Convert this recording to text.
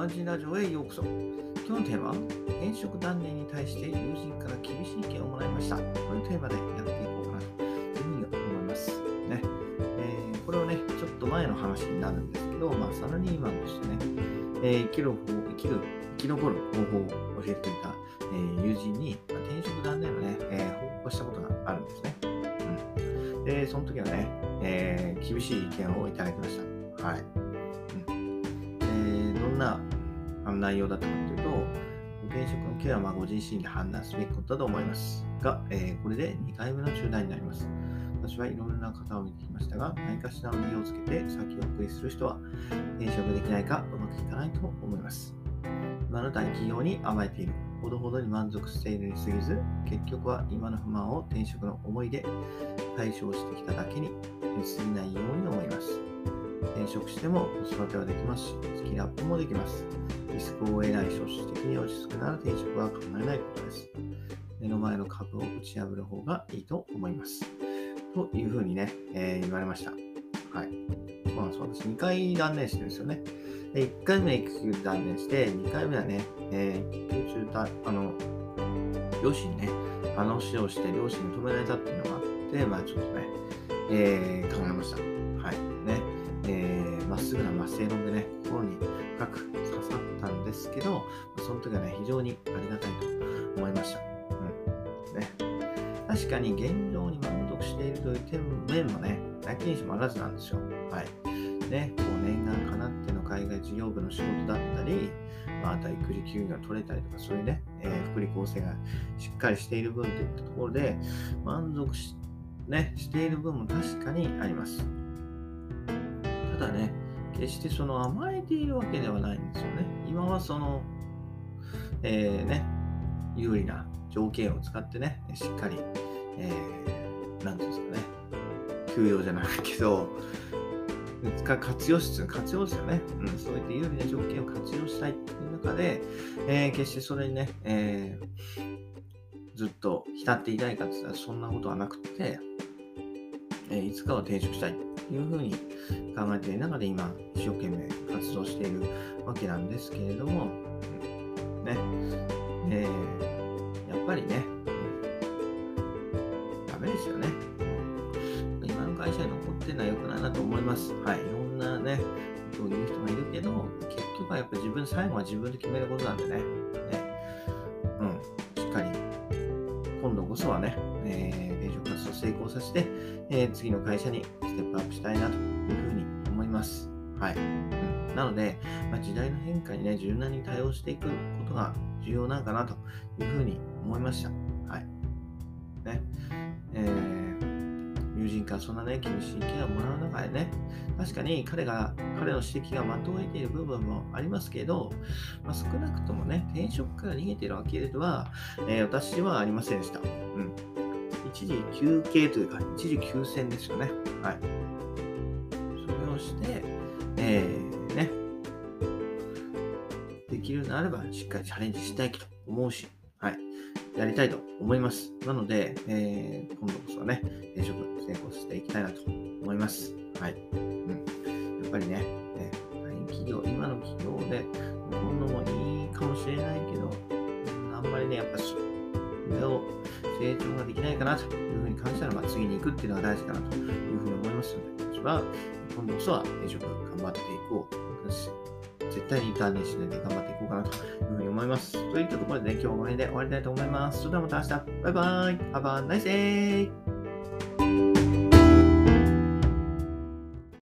マジラジオへようこそ。今日のテーマは、転職断念に対して友人から厳しい意見をもらいました。こういうテーマでやっていこうかなというふうに思います。ねえー、これはね、ちょっと前の話になるんですけど、まあ、サラリーマンとしてね、えー、生きる方生きる、生き残る方法を教えてくれた、えー、友人に、まあ、転職断念のね、え、報告したことがあるんですね。うん、で、その時はね、え、厳しい意見をいただきました。はい。なあの内容だったかというと、現職のケアはご自身で判断すべきことだと思いますが、えー、これで2回目の中断になります。私はいろいろな方を見てきましたが、何かしらの理由をつけて先送りする人は転職できないかうまくいかないと思います。今の大企業に甘えている、ほどほどに満足しているに過ぎず、結局は今の不満を転職の思いで解消してきただけに見過ぎないように思います。転職しても子育てはできますし、スキルアップもできます。リスクを得ない少子的に落ち着くなら転職は考えないことです。目の前の株を打ち破る方がいいと思います。というふうにね、えー、言われました。はい。そうなんです。私2回断念してるんですよね。で1回目は育休断念して、2回目はね、えー、育休中あの、両親にね、話をして両親に止められたっていうのがあって、まあちょっとね、えー、考えました。はい。ね。えまっすぐな真正論でね、心に深く刺さったんですけど、その時はね、非常にありがたいと思いました。うん。ね。確かに現状に満足しているという点面もね、なきにしもあらずなんですよ。はい。ね、こう念願かなっての海外事業部の仕事だったり、まあ、あとは育児休業が取れたりとか、そういうね、えー、福利厚生がしっかりしている分といったところで、満足し,、ね、している分も確かにあります。ただね、決してその甘えているわけではないんですよね。今はその、えー、ね、有利な条件を使ってね、しっかり、えー、なんていうんですかね、休養じゃないけど、活用する、活用ですよね。うん、そういった有利な条件を活用したいっていう中で、えー、決してそれにね、えー、ずっと浸っていたいかって言ったらそんなことはなくて、えー、いつかは転職したいいうふうに考えている中で今、一生懸命活動しているわけなんですけれども、ね、えー、やっぱりね、ダメですよね。今の会社に残ってるのは良くないなと思います。はい。いろんなね、ことを言う人もいるけど、結局はやっぱ自分、最後は自分で決めることなんでね。ねうん。今度こそはね、えー、転職活動成功させて、えー、次の会社にステップアップしたいなというふうに思います。はい。うん、なので、まあ、時代の変化にね、柔軟に対応していくことが重要なんかなというふうに思いました。かそんなね、厳しい意見をもらう中でね、確かに彼が、彼の指摘が的を得ている部分もありますけど、まあ、少なくともね、転職から逃げているわけでは、えー、私はありませんでした。うん。一時休憩というか、一時休戦ですよね。はい。それをして、えー、ね、できるならばしっかりチャレンジしたいと思うし、はい。やりたいと思います。なので、えー、今度こそはね、転職成功していきたいなと思います。はい。うん。やっぱりね、えー、企業、今の企業で残るのもいいかもしれないけど、あんまりね、やっぱ上を成長ができないかなというふうに感じたら、まあ、次に行くっていうのが大事かなというふうに思いますので、私は今度こそは転職頑張っていこう。絶対にインターネットで頑張っていこうかなというふうに思います。といったところでね、今日はこの辺で終わりたいと思います。それではまた明日。バイバイ。Have a nice day!